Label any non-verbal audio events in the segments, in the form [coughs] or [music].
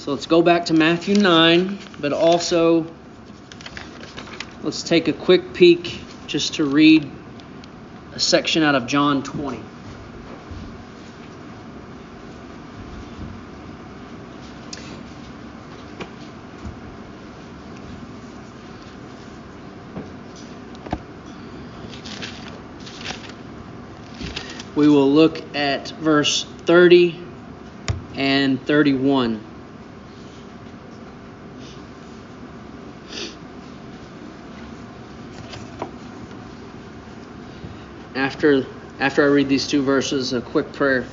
So let's go back to Matthew 9, but also let's take a quick peek just to read a section out of John 20. We will look at verse 30 and 31. After, after I read these two verses, a quick prayer.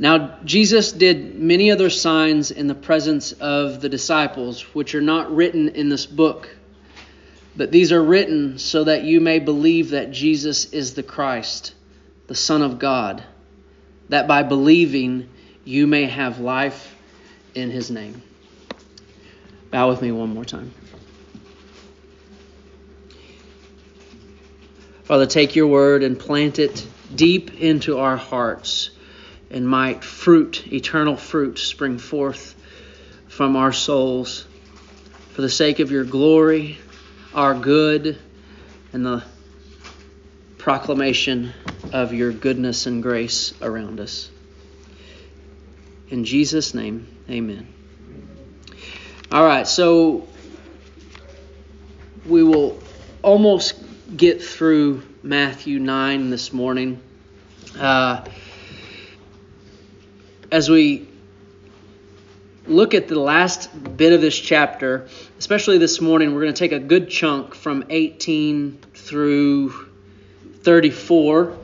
Now, Jesus did many other signs in the presence of the disciples, which are not written in this book. But these are written so that you may believe that Jesus is the Christ, the Son of God, that by believing you may have life in his name. Bow with me one more time. Father, take your word and plant it deep into our hearts, and might fruit, eternal fruit, spring forth from our souls for the sake of your glory our good and the proclamation of your goodness and grace around us. In Jesus' name, amen. All right, so we will almost get through Matthew 9 this morning. Uh, as we look at the last bit of this chapter, especially this morning, we're going to take a good chunk from 18 through 34.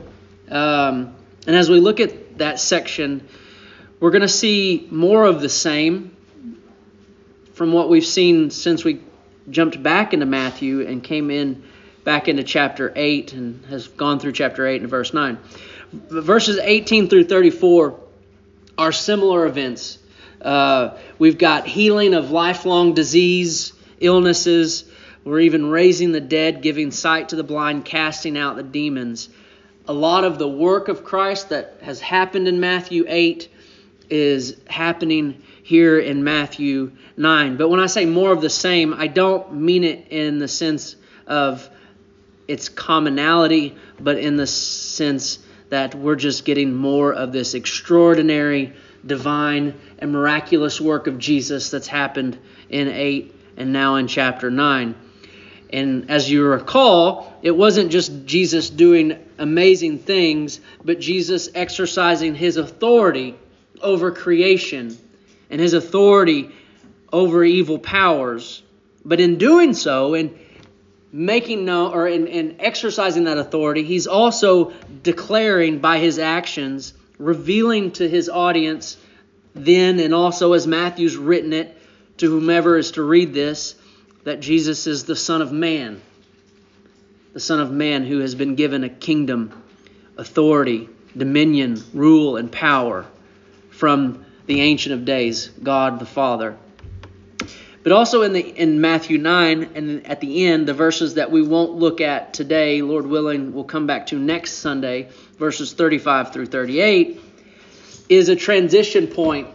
Um, and as we look at that section, we're going to see more of the same from what we've seen since we jumped back into Matthew and came in back into chapter 8 and has gone through chapter 8 and verse 9. Verses 18 through 34 are similar events uh, we've got healing of lifelong disease, illnesses. We're even raising the dead, giving sight to the blind, casting out the demons. A lot of the work of Christ that has happened in Matthew 8 is happening here in Matthew 9. But when I say more of the same, I don't mean it in the sense of its commonality, but in the sense that we're just getting more of this extraordinary divine and miraculous work of Jesus that's happened in 8 and now in chapter 9. And as you recall, it wasn't just Jesus doing amazing things, but Jesus exercising his authority over creation and his authority over evil powers. But in doing so, in making known or in, in exercising that authority, he's also declaring by his actions revealing to his audience then and also as Matthew's written it to whomever is to read this that Jesus is the Son of Man. The Son of Man who has been given a kingdom, authority, dominion, rule, and power from the Ancient of Days, God the Father. But also in the in Matthew 9 and at the end, the verses that we won't look at today, Lord willing, we'll come back to next Sunday, verses 35 through 38 is a transition point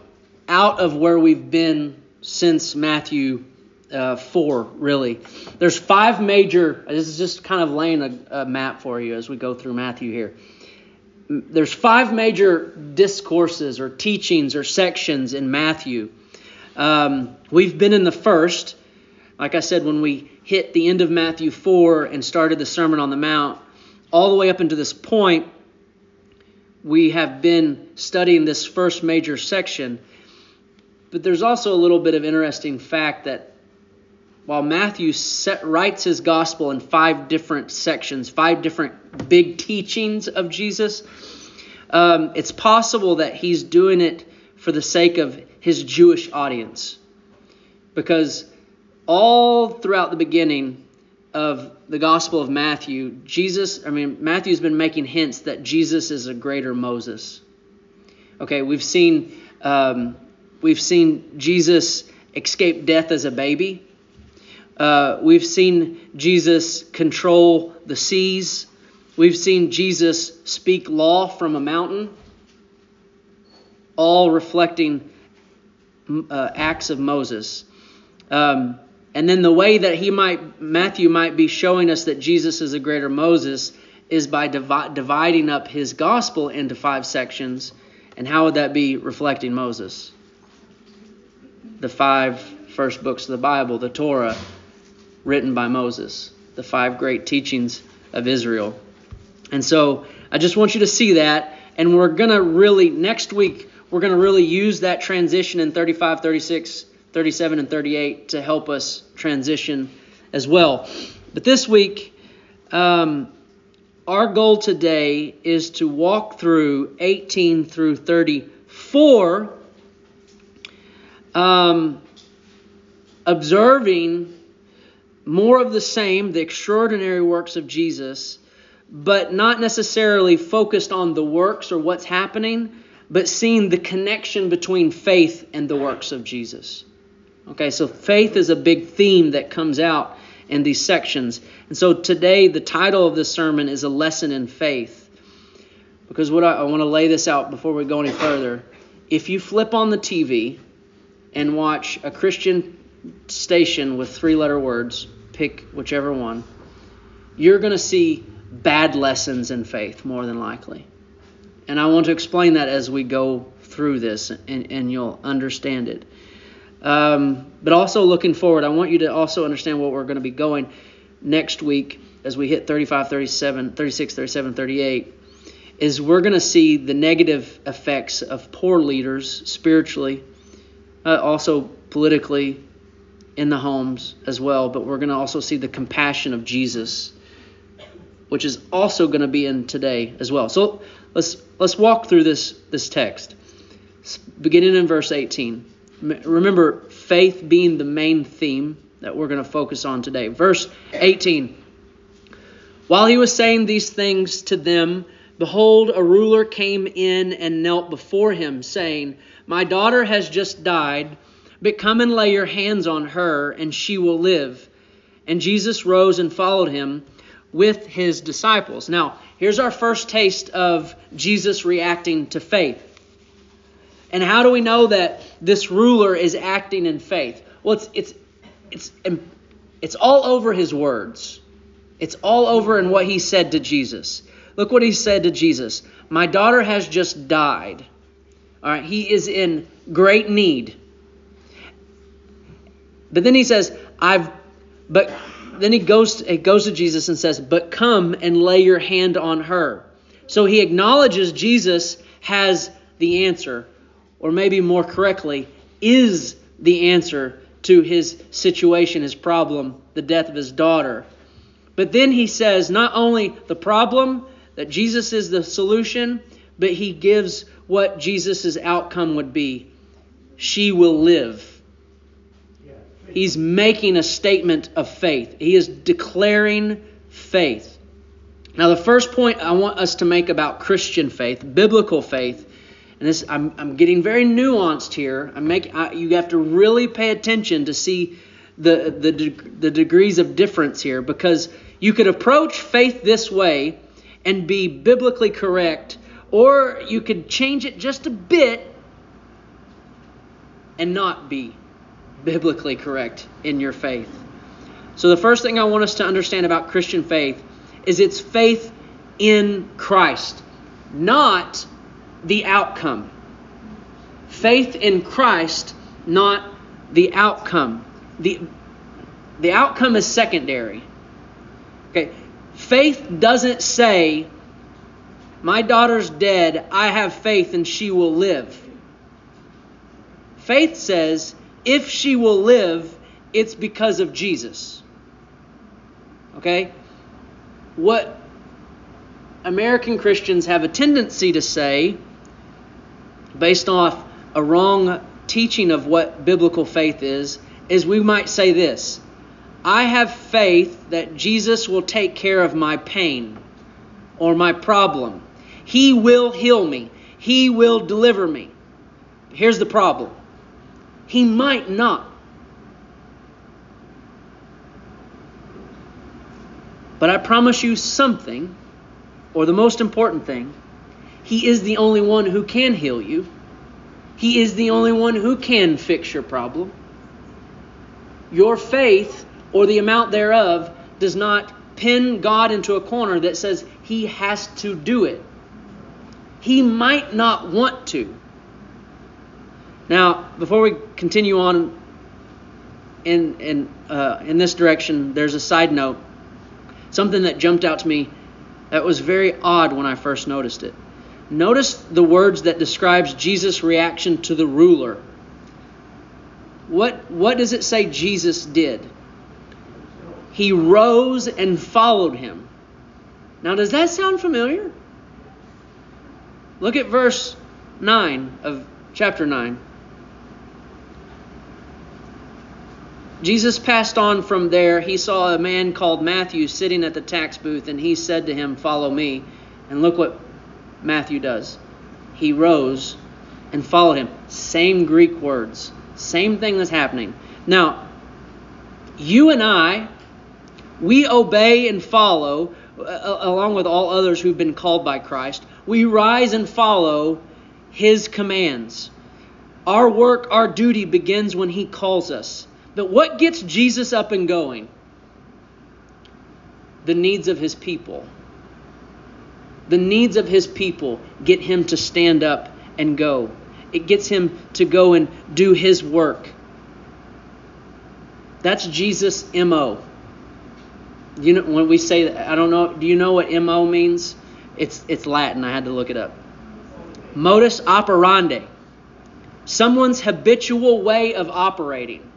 out of where we've been since Matthew uh, 4, really. There's five major, this is just kind of laying a, a map for you as we go through Matthew here. There's five major discourses or teachings or sections in Matthew. Um, we've been in the first, like I said, when we hit the end of Matthew 4 and started the Sermon on the Mount, all the way up into this point, we have been studying this first major section. But there's also a little bit of interesting fact that while Matthew set, writes his gospel in five different sections, five different big teachings of Jesus, um, it's possible that he's doing it for the sake of his Jewish audience. Because all throughout the beginning, of the Gospel of Matthew, Jesus, I mean, Matthew's been making hints that Jesus is a greater Moses. Okay, we've seen um, we've seen Jesus escape death as a baby. Uh, we've seen Jesus control the seas. We've seen Jesus speak law from a mountain, all reflecting uh, acts of Moses. Um, and then the way that he might Matthew might be showing us that Jesus is a greater Moses is by divi- dividing up his gospel into five sections. And how would that be reflecting Moses? The five first books of the Bible, the Torah, written by Moses, the five great teachings of Israel. And so I just want you to see that. And we're going to really, next week, we're going to really use that transition in 35, 36, 37, and 38 to help us transition as well. But this week, um, our goal today is to walk through 18 through 34, um, observing more of the same, the extraordinary works of Jesus, but not necessarily focused on the works or what's happening, but seeing the connection between faith and the works of Jesus. Okay, so faith is a big theme that comes out in these sections. And so today, the title of this sermon is A Lesson in Faith. Because what I, I want to lay this out before we go any further. If you flip on the TV and watch a Christian station with three letter words, pick whichever one, you're going to see bad lessons in faith more than likely. And I want to explain that as we go through this, and, and you'll understand it. Um, but also looking forward, I want you to also understand what we're going to be going next week as we hit 35, 37, 36, 37, 38 is we're going to see the negative effects of poor leaders spiritually, uh, also politically in the homes as well, but we're going to also see the compassion of Jesus, which is also going to be in today as well. So let's let's walk through this this text, beginning in verse 18. Remember, faith being the main theme that we're going to focus on today. Verse 18 While he was saying these things to them, behold, a ruler came in and knelt before him, saying, My daughter has just died, but come and lay your hands on her, and she will live. And Jesus rose and followed him with his disciples. Now, here's our first taste of Jesus reacting to faith. And how do we know that this ruler is acting in faith? Well, it's it's it's it's all over his words. It's all over in what he said to Jesus. Look what he said to Jesus. My daughter has just died. All right, he is in great need. But then he says, I've but then he goes he goes to Jesus and says, "But come and lay your hand on her." So he acknowledges Jesus has the answer or maybe more correctly, is the answer to his situation, his problem, the death of his daughter. But then he says not only the problem, that Jesus is the solution, but he gives what Jesus' outcome would be. She will live. He's making a statement of faith. He is declaring faith. Now, the first point I want us to make about Christian faith, biblical faith, and this I'm, I'm getting very nuanced here. I make I, you have to really pay attention to see the, the the degrees of difference here because you could approach faith this way and be biblically correct, or you could change it just a bit and not be biblically correct in your faith. So the first thing I want us to understand about Christian faith is it's faith in Christ, not the outcome. Faith in Christ, not the outcome. The, the outcome is secondary. Okay. Faith doesn't say, My daughter's dead, I have faith and she will live. Faith says, If she will live, it's because of Jesus. Okay? What American Christians have a tendency to say based off a wrong teaching of what biblical faith is, is we might say this I have faith that Jesus will take care of my pain or my problem. He will heal me, He will deliver me. Here's the problem He might not. But I promise you something or the most important thing, He is the only one who can heal you. He is the only one who can fix your problem. Your faith, or the amount thereof, does not pin God into a corner that says He has to do it. He might not want to. Now, before we continue on in in uh, in this direction, there's a side note. Something that jumped out to me that was very odd when I first noticed it. Notice the words that describes Jesus' reaction to the ruler. What what does it say Jesus did? He rose and followed him. Now, does that sound familiar? Look at verse 9 of chapter 9. Jesus passed on from there. He saw a man called Matthew sitting at the tax booth, and he said to him, Follow me. And look what Matthew does. He rose and followed him. Same Greek words, same thing that's happening. Now, you and I, we obey and follow, uh, along with all others who've been called by Christ. We rise and follow his commands. Our work, our duty begins when he calls us. But what gets Jesus up and going? The needs of his people. The needs of his people get him to stand up and go. It gets him to go and do his work. That's Jesus' MO. You know when we say that, I don't know, do you know what MO means? It's it's Latin. I had to look it up. Modus operandi. Someone's habitual way of operating.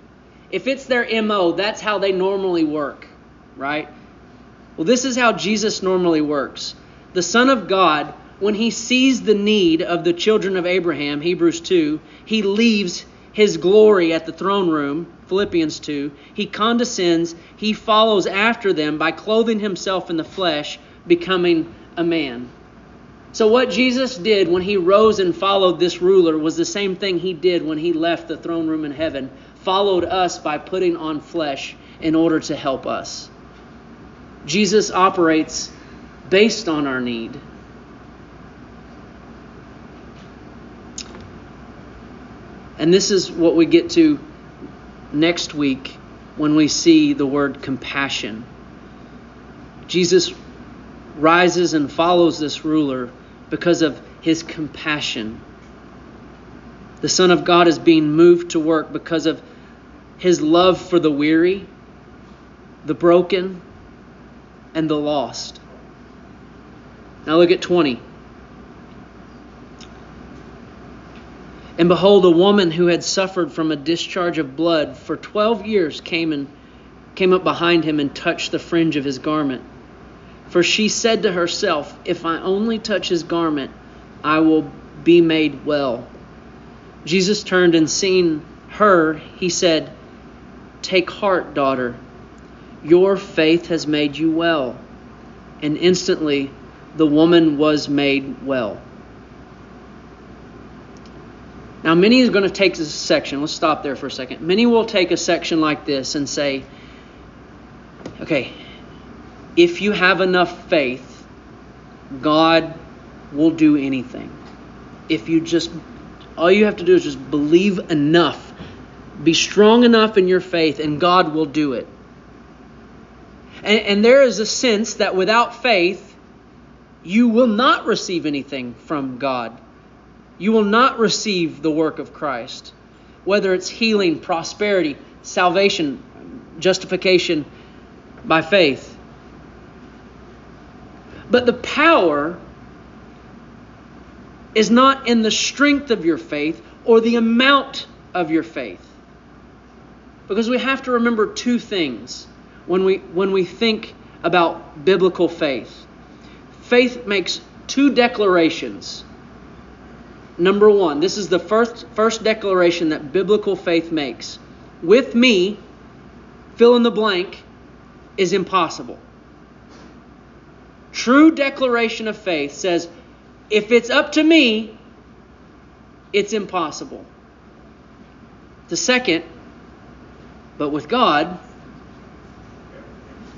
If it's their MO, that's how they normally work, right? Well, this is how Jesus normally works. The Son of God, when he sees the need of the children of Abraham, Hebrews 2, he leaves his glory at the throne room, Philippians 2. He condescends, he follows after them by clothing himself in the flesh, becoming a man. So, what Jesus did when he rose and followed this ruler was the same thing he did when he left the throne room in heaven followed us by putting on flesh in order to help us. Jesus operates based on our need. And this is what we get to next week when we see the word compassion. Jesus rises and follows this ruler because of his compassion. The Son of God is being moved to work because of his love for the weary, the broken, and the lost. Now look at 20. And behold, a woman who had suffered from a discharge of blood for 12 years came and came up behind him and touched the fringe of his garment. For she said to herself, If I only touch his garment, I will be made well. Jesus turned and seeing her, he said, Take heart, daughter. Your faith has made you well. And instantly the woman was made well. Now, many is going to take this section. Let's stop there for a second. Many will take a section like this and say, okay, if you have enough faith, God will do anything. If you just, all you have to do is just believe enough be strong enough in your faith, and God will do it. And, and there is a sense that without faith, you will not receive anything from God. You will not receive the work of Christ, whether it's healing, prosperity, salvation, justification by faith. But the power is not in the strength of your faith or the amount of your faith. Because we have to remember two things when we, when we think about biblical faith. Faith makes two declarations. Number one, this is the first, first declaration that biblical faith makes. With me, fill in the blank, is impossible. True declaration of faith says, if it's up to me, it's impossible. The second but with God,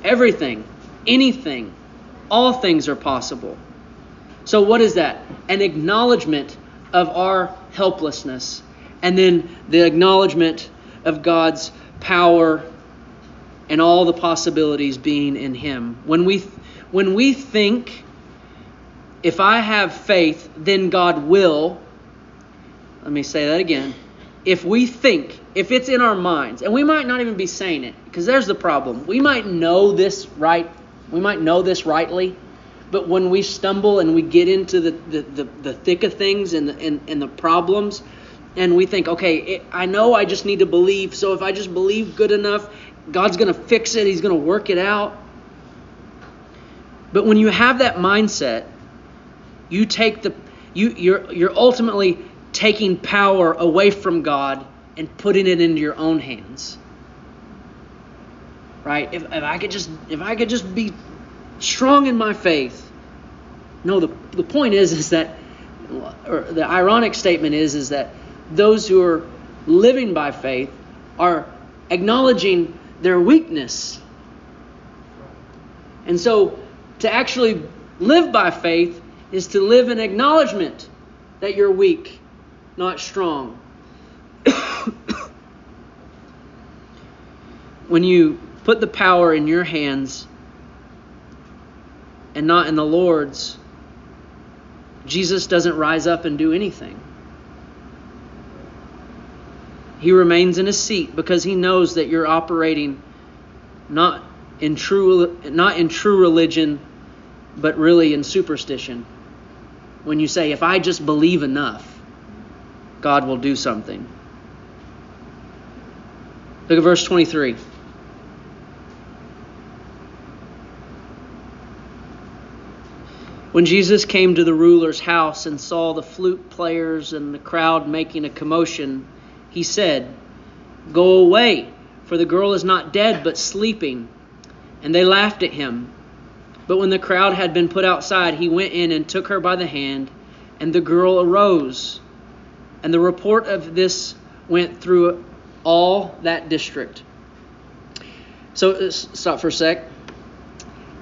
everything, anything, all things are possible. So, what is that? An acknowledgement of our helplessness, and then the acknowledgement of God's power and all the possibilities being in Him. When we, when we think, if I have faith, then God will, let me say that again. If we think, if it's in our minds, and we might not even be saying it, because there's the problem. We might know this right, we might know this rightly, but when we stumble and we get into the, the, the, the thick of things and the, and, and the problems, and we think, okay, it, I know I just need to believe, so if I just believe good enough, God's going to fix it, He's going to work it out. But when you have that mindset, you take the you you're you're ultimately taking power away from God and putting it into your own hands. Right? If, if I could just if I could just be strong in my faith. No, the the point is is that or the ironic statement is is that those who are living by faith are acknowledging their weakness. And so to actually live by faith is to live in acknowledgement that you're weak, not strong. [coughs] when you put the power in your hands and not in the Lord's, Jesus doesn't rise up and do anything. He remains in his seat because he knows that you're operating not in true not in true religion but really in superstition. When you say if I just believe enough, God will do something. Look at verse 23. When Jesus came to the ruler's house and saw the flute players and the crowd making a commotion, he said, Go away, for the girl is not dead, but sleeping. And they laughed at him. But when the crowd had been put outside, he went in and took her by the hand, and the girl arose. And the report of this went through all that district. So, uh, stop for a sec.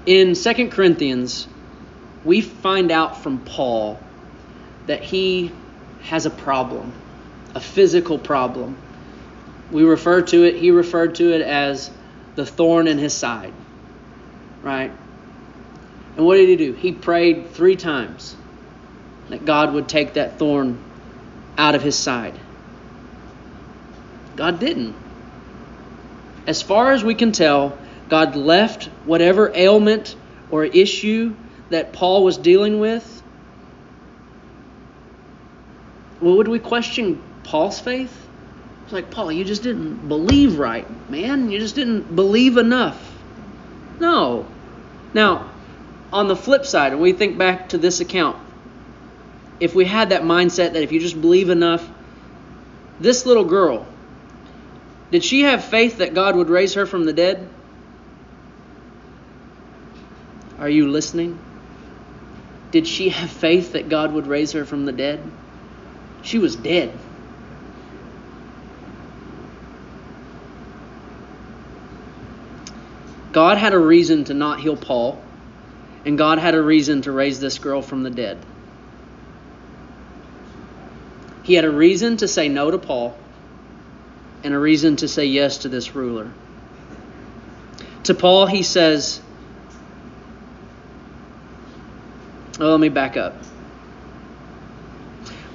In 2 Corinthians, we find out from Paul that he has a problem a physical problem. We refer to it, he referred to it as the thorn in his side. Right? And what did he do? He prayed three times that God would take that thorn out of his side. God didn't. As far as we can tell, God left whatever ailment or issue that Paul was dealing with. Well, would we question Paul's faith? It's like, Paul, you just didn't believe right, man. You just didn't believe enough. No. Now, on the flip side, when we think back to this account, if we had that mindset that if you just believe enough, this little girl, did she have faith that God would raise her from the dead? Are you listening? Did she have faith that God would raise her from the dead? She was dead. God had a reason to not heal Paul, and God had a reason to raise this girl from the dead. He had a reason to say no to Paul, and a reason to say yes to this ruler. To Paul, he says, Oh, let me back up.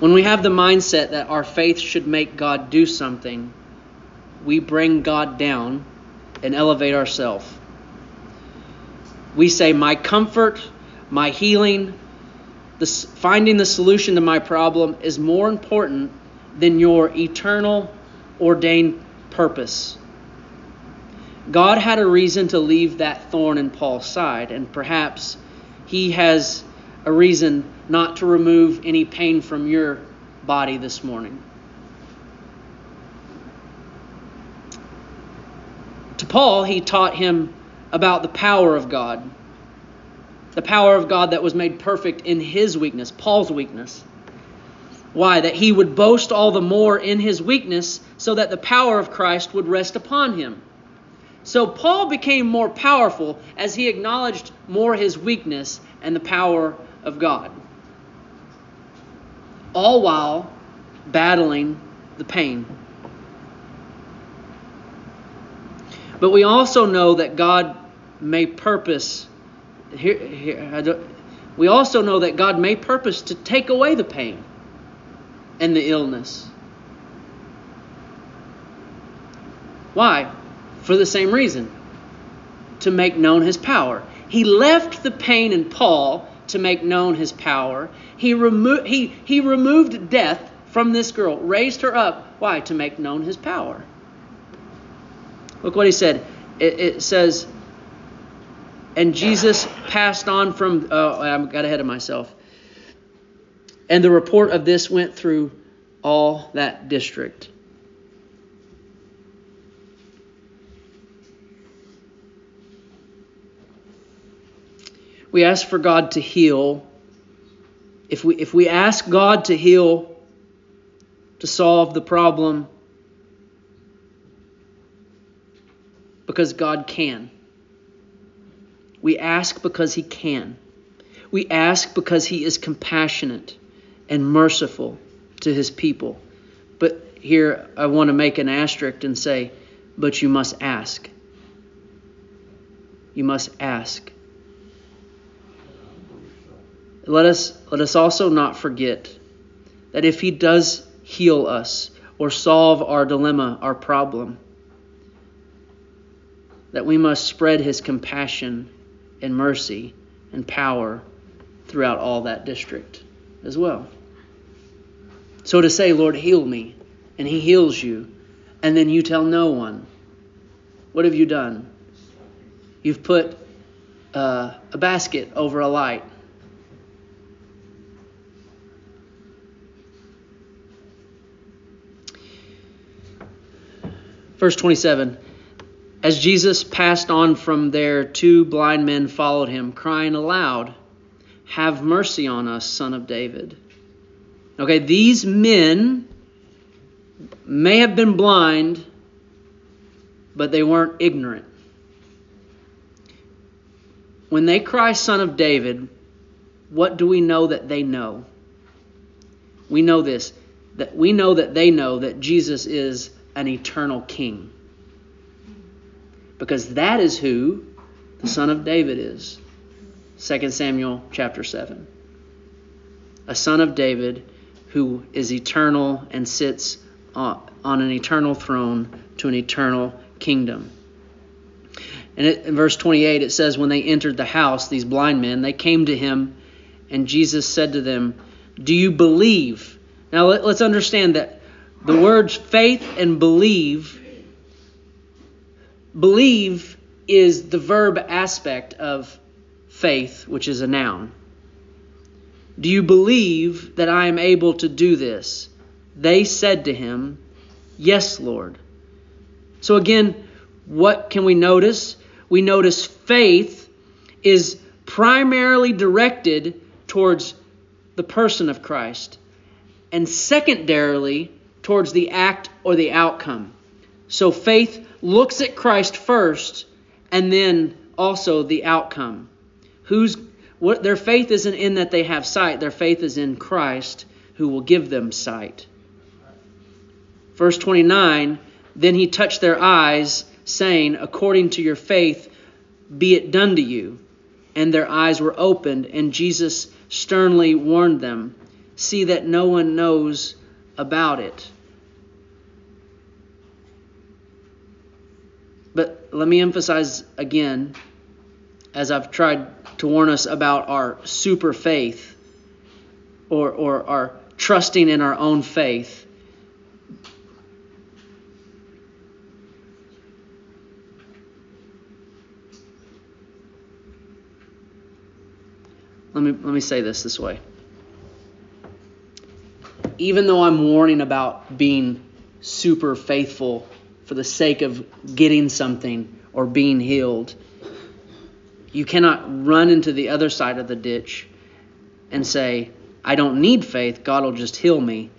When we have the mindset that our faith should make God do something, we bring God down and elevate ourselves we say, My comfort, my healing, finding the solution to my problem is more important than your eternal ordained purpose. God had a reason to leave that thorn in Paul's side, and perhaps he has a reason not to remove any pain from your body this morning. To Paul, he taught him about the power of God. The power of God that was made perfect in his weakness, Paul's weakness. Why? That he would boast all the more in his weakness so that the power of Christ would rest upon him. So Paul became more powerful as he acknowledged more his weakness and the power of God. All while battling the pain. But we also know that God may purpose here, here we also know that God may purpose to take away the pain and the illness. Why? For the same reason to make known his power. He left the pain in Paul to make known his power. He, remo- he, he removed death from this girl, raised her up. Why? To make known his power. Look what he said. It, it says, and Jesus passed on from. Oh, I got ahead of myself. And the report of this went through all that district. We ask for God to heal. If we, if we ask God to heal, to solve the problem, because God can. We ask because He can. We ask because He is compassionate and merciful to His people. But here I want to make an asterisk and say, but you must ask. You must ask. Let us, let us also not forget that if He does heal us or solve our dilemma, our problem, that we must spread His compassion and mercy and power throughout all that district as well. So to say, Lord, heal me, and He heals you, and then you tell no one, what have you done? You've put uh, a basket over a light. Verse 27 as Jesus passed on from there, two blind men followed him, crying aloud, Have mercy on us, son of David. Okay, these men may have been blind, but they weren't ignorant. When they cry, Son of David, what do we know that they know? We know this that we know that they know that Jesus is an eternal king because that is who the son of David is. 2 Samuel chapter 7. A son of David who is eternal and sits on an eternal throne to an eternal kingdom. And in verse 28, it says, When they entered the house, these blind men, they came to him, and Jesus said to them, Do you believe? Now let, let's understand that the words faith and believe Believe is the verb aspect of faith, which is a noun. Do you believe that I am able to do this? They said to him, Yes, Lord. So again, what can we notice? We notice faith is primarily directed towards the person of Christ and secondarily towards the act or the outcome. So faith looks at Christ first and then also the outcome. Who's what their faith isn't in that they have sight, their faith is in Christ who will give them sight. Verse 29 Then he touched their eyes, saying, According to your faith, be it done to you. And their eyes were opened, and Jesus sternly warned them, See that no one knows about it. But let me emphasize again, as I've tried to warn us about our super faith or, or our trusting in our own faith. Let me, let me say this this way. Even though I'm warning about being super faithful for the sake of getting something or being healed. You cannot run into the other side of the ditch and say, I don't need faith, God will just heal me.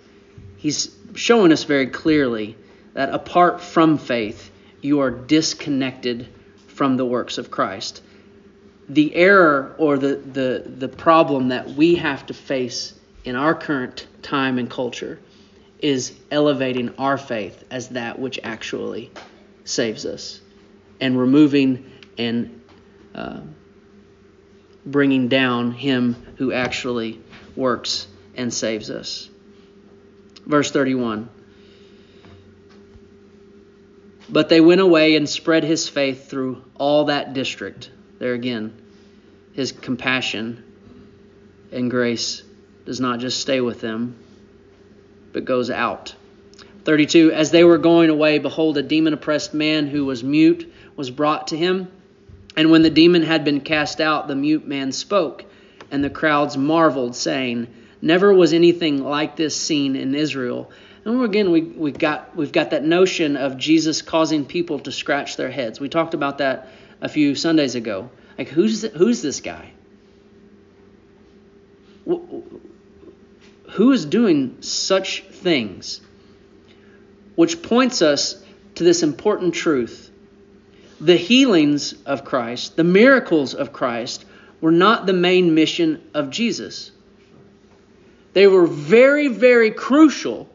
He's showing us very clearly that apart from faith, you are disconnected from the works of Christ. The error or the, the, the problem that we have to face in our current time and culture is elevating our faith as that which actually saves us and removing and uh, bringing down him who actually works and saves us. Verse 31. But they went away and spread his faith through all that district. There again, his compassion and grace does not just stay with them, but goes out. 32 As they were going away, behold, a demon oppressed man who was mute was brought to him. And when the demon had been cast out, the mute man spoke, and the crowds marveled, saying, Never was anything like this seen in Israel. And again, we, we got, we've got that notion of Jesus causing people to scratch their heads. We talked about that a few Sundays ago. Like, who's, who's this guy? Who is doing such things? Which points us to this important truth. The healings of Christ, the miracles of Christ, were not the main mission of Jesus. They were very, very crucial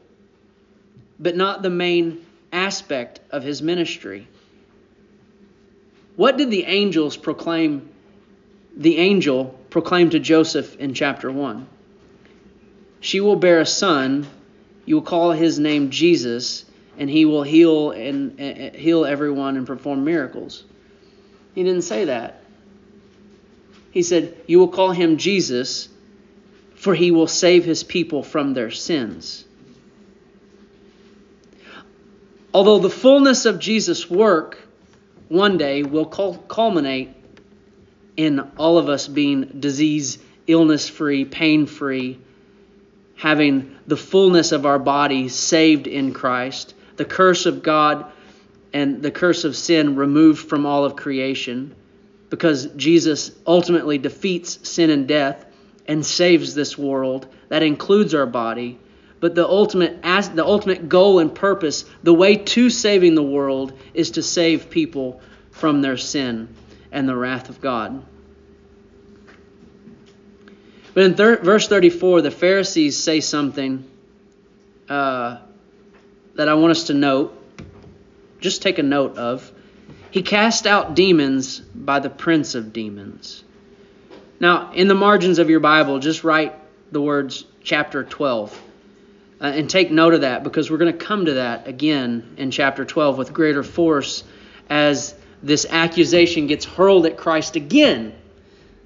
but not the main aspect of his ministry. What did the angels proclaim? The angel proclaimed to Joseph in chapter 1 She will bear a son, you will call his name Jesus, and he will heal and uh, heal everyone and perform miracles. He didn't say that. He said, You will call him Jesus, for he will save his people from their sins. Although the fullness of Jesus' work one day will culminate in all of us being disease, illness free, pain free, having the fullness of our body saved in Christ, the curse of God and the curse of sin removed from all of creation, because Jesus ultimately defeats sin and death and saves this world. That includes our body but the ultimate the ultimate goal and purpose, the way to saving the world is to save people from their sin and the wrath of God. But in thir- verse 34, the Pharisees say something uh, that I want us to note. Just take a note of. He cast out demons by the prince of demons. Now, in the margins of your Bible, just write the words chapter 12. Uh, and take note of that because we're going to come to that again in chapter 12 with greater force as this accusation gets hurled at Christ again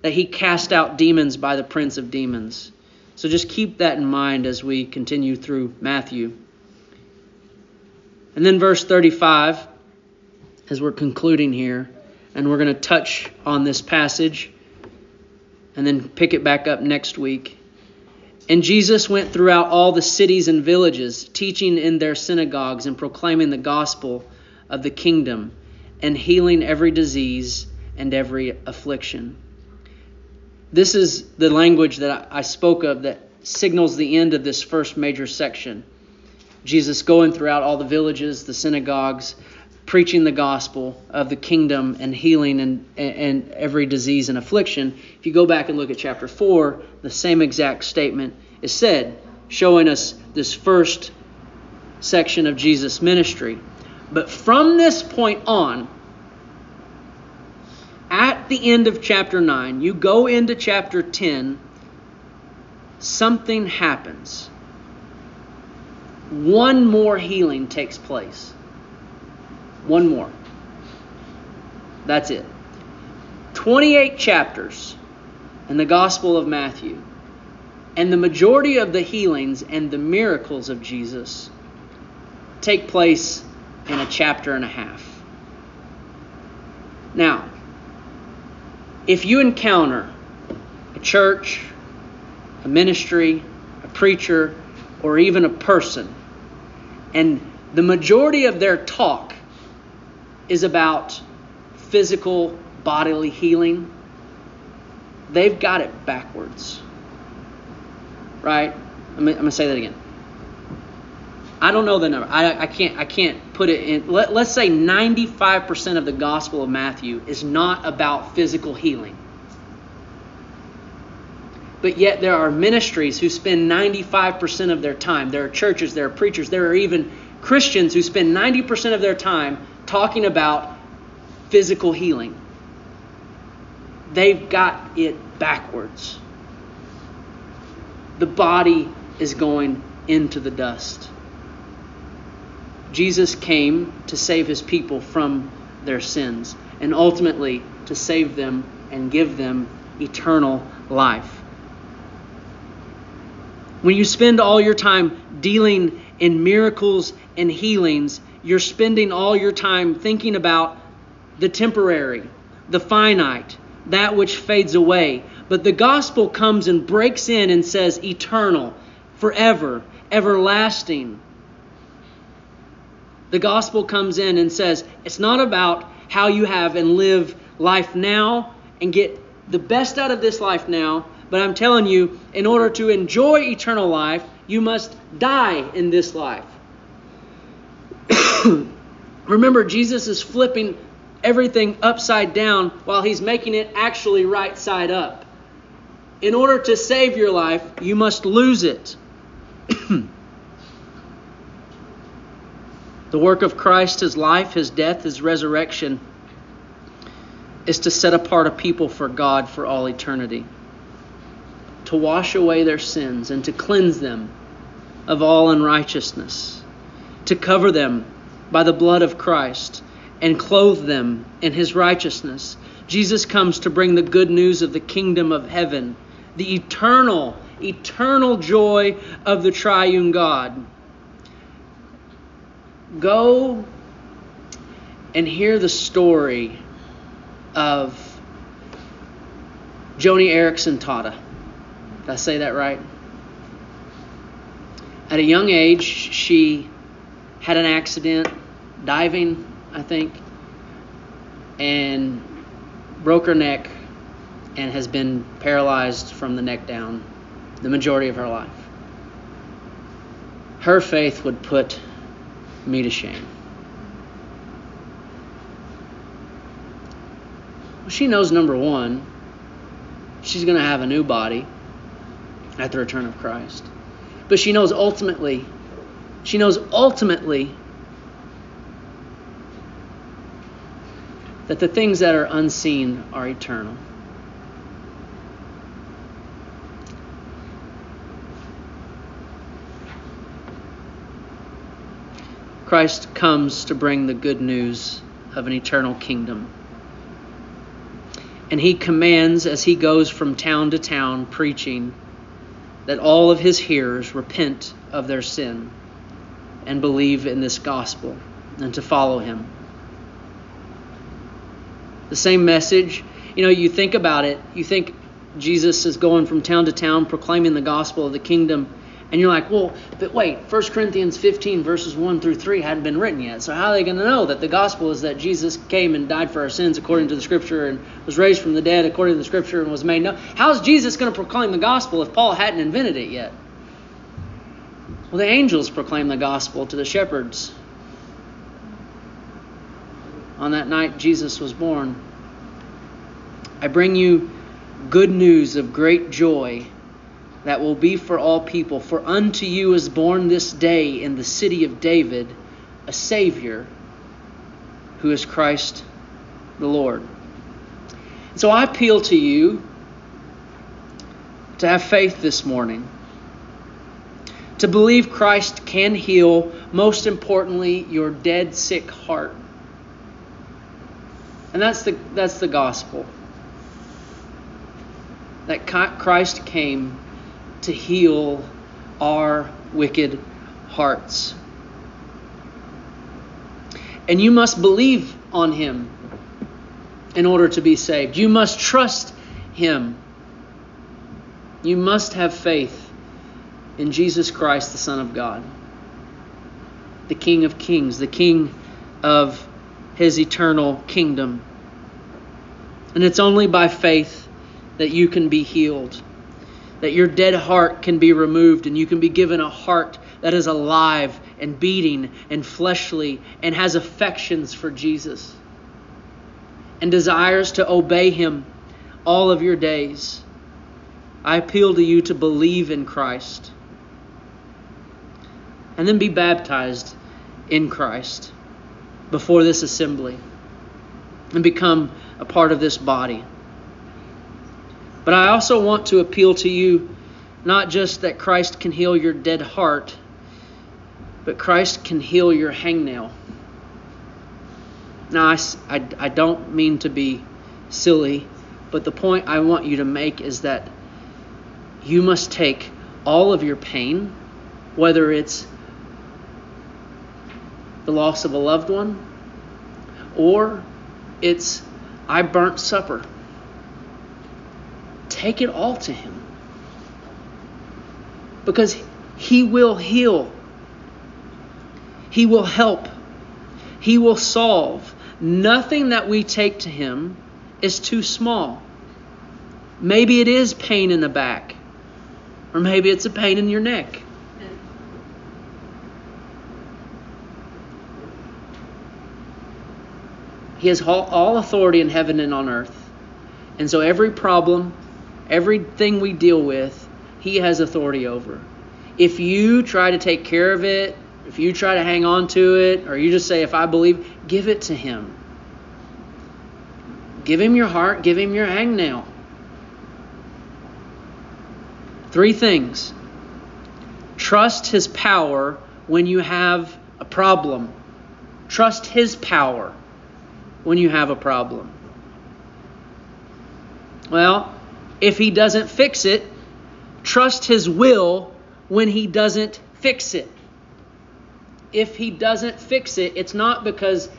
that he cast out demons by the prince of demons. So just keep that in mind as we continue through Matthew. And then verse 35, as we're concluding here, and we're going to touch on this passage and then pick it back up next week. And Jesus went throughout all the cities and villages, teaching in their synagogues and proclaiming the gospel of the kingdom and healing every disease and every affliction. This is the language that I spoke of that signals the end of this first major section. Jesus going throughout all the villages, the synagogues, preaching the gospel of the kingdom and healing and, and every disease and affliction. If you go back and look at chapter 4, the same exact statement is said, showing us this first section of Jesus' ministry. But from this point on, at the end of chapter 9, you go into chapter 10, something happens. One more healing takes place. One more. That's it. 28 chapters in the Gospel of Matthew. And the majority of the healings and the miracles of Jesus take place in a chapter and a half. Now, if you encounter a church, a ministry, a preacher, or even a person, and the majority of their talk is about physical bodily healing, they've got it backwards. Right? I'm, I'm going to say that again. I don't know the number. I, I can't I can't put it in, let, let's say 95% of the Gospel of Matthew is not about physical healing. But yet there are ministries who spend 95% of their time. There are churches, there are preachers, there are even Christians who spend 90% of their time talking about physical healing. They've got it backwards. The body is going into the dust. Jesus came to save his people from their sins and ultimately to save them and give them eternal life. When you spend all your time dealing in miracles and healings, you're spending all your time thinking about the temporary, the finite, that which fades away. But the gospel comes and breaks in and says eternal, forever, everlasting. The gospel comes in and says it's not about how you have and live life now and get the best out of this life now, but I'm telling you, in order to enjoy eternal life, you must die in this life. [coughs] Remember, Jesus is flipping everything upside down while he's making it actually right side up. In order to save your life, you must lose it. [coughs] the work of Christ, his life, his death, his resurrection, is to set apart a people for God for all eternity, to wash away their sins and to cleanse them of all unrighteousness, to cover them by the blood of Christ and clothe them in his righteousness. Jesus comes to bring the good news of the kingdom of heaven, the eternal, eternal joy of the triune God. Go and hear the story of Joni Eareckson Tada. Did I say that right? At a young age, she had an accident diving I think, and broke her neck and has been paralyzed from the neck down the majority of her life. Her faith would put me to shame. She knows number one, she's going to have a new body at the return of Christ. But she knows ultimately, she knows ultimately that the things that are unseen are eternal. Christ comes to bring the good news of an eternal kingdom. And he commands as he goes from town to town preaching that all of his hearers repent of their sin and believe in this gospel and to follow him the same message. You know, you think about it, you think Jesus is going from town to town proclaiming the gospel of the kingdom. And you're like, well, but wait, 1 Corinthians 15, verses 1 through 3 hadn't been written yet. So how are they going to know that the gospel is that Jesus came and died for our sins according to the scripture and was raised from the dead according to the scripture and was made known? How is Jesus going to proclaim the gospel if Paul hadn't invented it yet? Well, the angels proclaim the gospel to the shepherds on that night Jesus was born. I bring you good news of great joy that will be for all people. For unto you is born this day in the city of David a Savior who is Christ the Lord. So I appeal to you to have faith this morning, to believe Christ can heal, most importantly, your dead, sick heart. And that's the, that's the gospel. That Christ came to heal our wicked hearts. And you must believe on him in order to be saved. You must trust him. You must have faith in Jesus Christ, the Son of God, the King of Kings, the King of his eternal kingdom. And it's only by faith that you can be healed. That your dead heart can be removed and you can be given a heart that is alive and beating and fleshly and has affections for Jesus and desires to obey Him all of your days. I appeal to you to believe in Christ and then be baptized in Christ before this assembly and become a part of this body. But I also want to appeal to you not just that Christ can heal your dead heart, but Christ can heal your hangnail. Now, I, I, I don't mean to be silly, but the point I want you to make is that you must take all of your pain, whether it's the loss of a loved one or it's I burnt supper take it all to Him. Because He will heal, He will help, He will solve. Nothing that we take to Him is too small. Maybe it is pain in the back, or maybe it's a pain in your neck. He has all authority in heaven and on earth. And so every problem, Everything we deal with, He has authority over. If you try to take care of it, if you try to hang on to it, or you just say, if I believe, give it to Him. Give Him your heart, give Him your hangnail. Three things trust His power when you have a problem, trust His power when you have a problem. Well, if he doesn't fix it, trust his will when he doesn't fix it. If he doesn't fix it, it's not because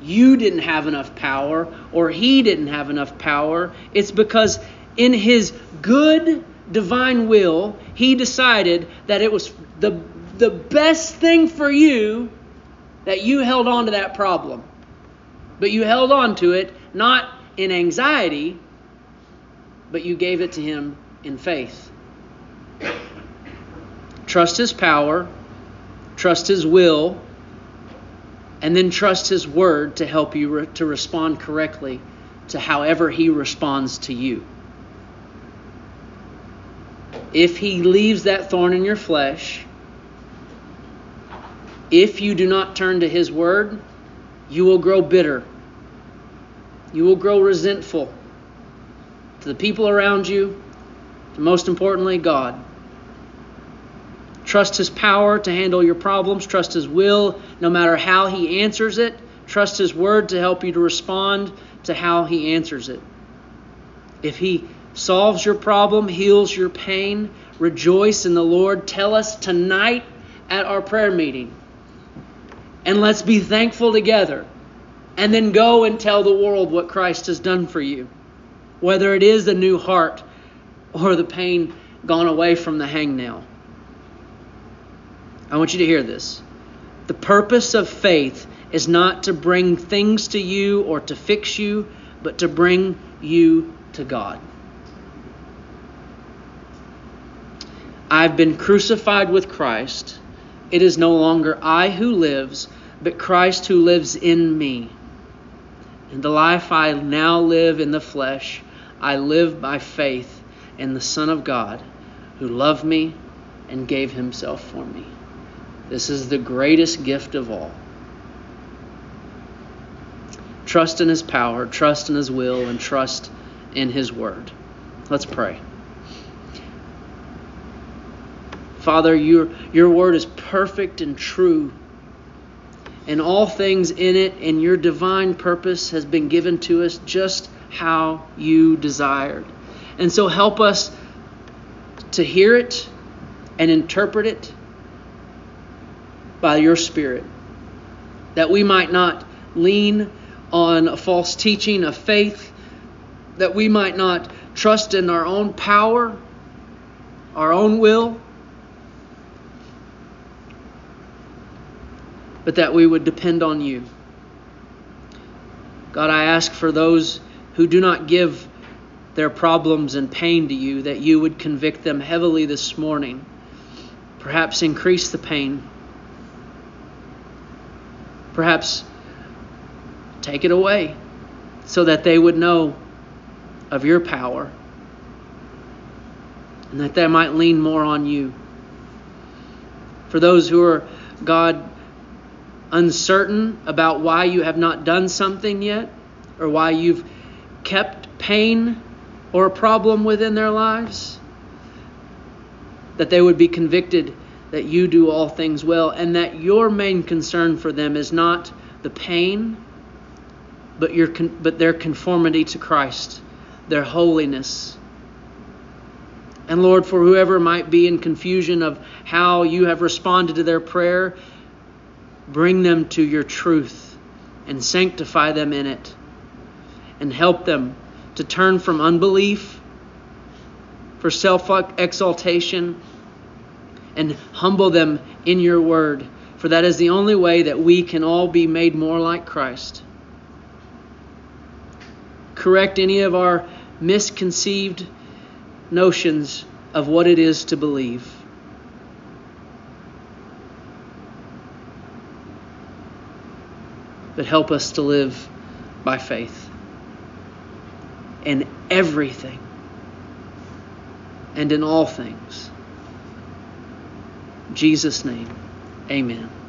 you didn't have enough power or he didn't have enough power. It's because in his good divine will, he decided that it was the, the best thing for you that you held on to that problem. But you held on to it not in anxiety, but you gave it to him in faith. Trust his power, trust his will, and then trust his word to help you re- to respond correctly to however he responds to you. If he leaves that thorn in your flesh, if you do not turn to his word, you will grow bitter. You will grow resentful to the people around you, to most importantly, God. Trust His power to handle your problems. Trust His will no matter how He answers it. Trust His word to help you to respond to how He answers it. If He solves your problem, heals your pain, rejoice in the Lord. Tell us tonight at our prayer meeting. And let's be thankful together. And then go and tell the world what Christ has done for you whether it is the new heart or the pain gone away from the hangnail. I want you to hear this. The purpose of faith is not to bring things to you or to fix you, but to bring you to God. I've been crucified with Christ. It is no longer I who lives, but Christ who lives in me. And the life I now live in the flesh, I live by faith in the Son of God who loved me and gave himself for me. This is the greatest gift of all. Trust in his power, trust in his will, and trust in his word. Let's pray. Father, your, your word is perfect and true, and all things in it and your divine purpose has been given to us just how you desired. And so help us to hear it and interpret it by your Spirit, that we might not lean on a false teaching of faith, that we might not trust in our own power, our own will, but that we would depend on you. God, I ask for those who do not give their problems and pain to you, that you would convict them heavily this morning. Perhaps increase the pain. Perhaps take it away so that they would know of your power and that they might lean more on you. For those who are, God, uncertain about why you have not done something yet or why you've kept pain or a problem within their lives, that they would be convicted that you do all things well and that your main concern for them is not the pain but your but their conformity to Christ, their holiness. And Lord, for whoever might be in confusion of how you have responded to their prayer, bring them to your truth and sanctify them in it and help them to turn from unbelief for self exaltation and humble them in your word. For that is the only way that we can all be made more like Christ. Correct any of our misconceived notions of what it is to believe. But help us to live by faith in everything and in all things. In Jesus' name, amen.